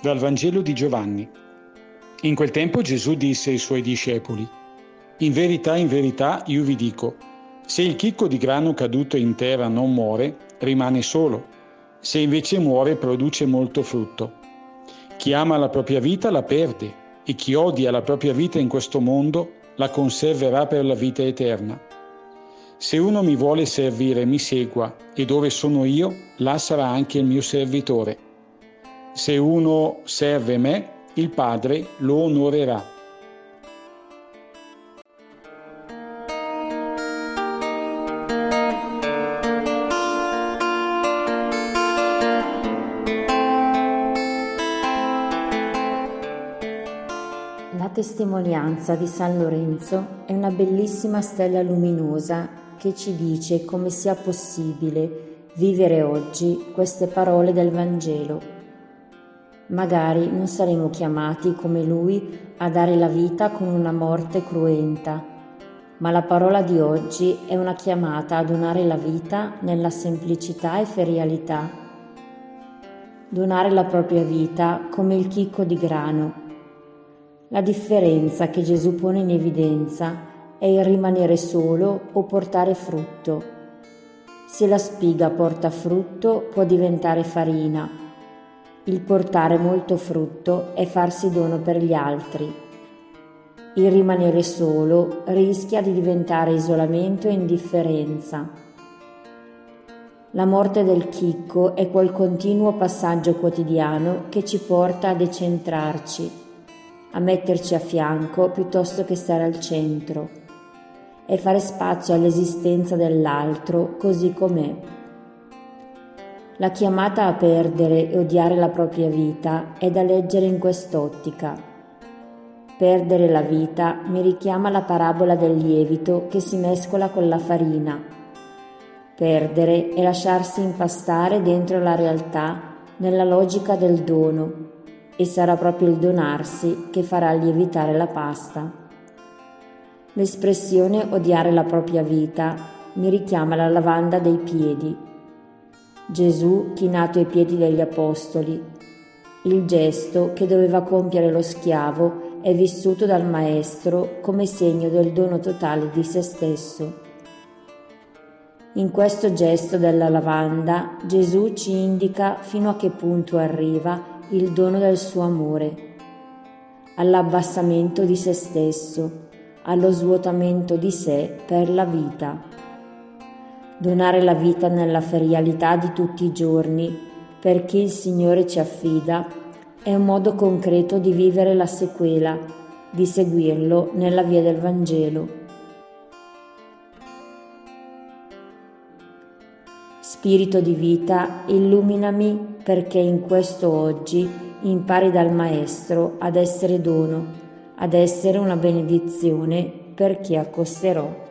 Dal Vangelo di Giovanni. In quel tempo Gesù disse ai suoi discepoli, In verità, in verità, io vi dico, se il chicco di grano caduto in terra non muore, rimane solo, se invece muore produce molto frutto. Chi ama la propria vita la perde e chi odia la propria vita in questo mondo la conserverà per la vita eterna. Se uno mi vuole servire, mi segua, e dove sono io, là sarà anche il mio servitore. Se uno serve me, il Padre lo onorerà. La testimonianza di San Lorenzo è una bellissima stella luminosa che ci dice come sia possibile vivere oggi queste parole del Vangelo Magari non saremo chiamati come Lui a dare la vita con una morte cruenta, ma la parola di oggi è una chiamata a donare la vita nella semplicità e ferialità. Donare la propria vita come il chicco di grano. La differenza che Gesù pone in evidenza è il rimanere solo o portare frutto. Se la spiga porta frutto può diventare farina il portare molto frutto è farsi dono per gli altri. Il rimanere solo rischia di diventare isolamento e indifferenza. La morte del chicco è quel continuo passaggio quotidiano che ci porta a decentrarci, a metterci a fianco piuttosto che stare al centro e fare spazio all'esistenza dell'altro così com'è. La chiamata a perdere e odiare la propria vita è da leggere in quest'ottica. Perdere la vita mi richiama la parabola del lievito che si mescola con la farina. Perdere è lasciarsi impastare dentro la realtà nella logica del dono e sarà proprio il donarsi che farà lievitare la pasta. L'espressione odiare la propria vita mi richiama la lavanda dei piedi Gesù chinato ai piedi degli apostoli. Il gesto che doveva compiere lo schiavo è vissuto dal Maestro come segno del dono totale di se stesso. In questo gesto della lavanda Gesù ci indica fino a che punto arriva il dono del suo amore, all'abbassamento di se stesso, allo svuotamento di sé per la vita donare la vita nella ferialità di tutti i giorni, perché il Signore ci affida, è un modo concreto di vivere la sequela, di seguirlo nella via del Vangelo. Spirito di vita, illuminami perché in questo oggi impari dal Maestro ad essere dono, ad essere una benedizione per chi accosterò.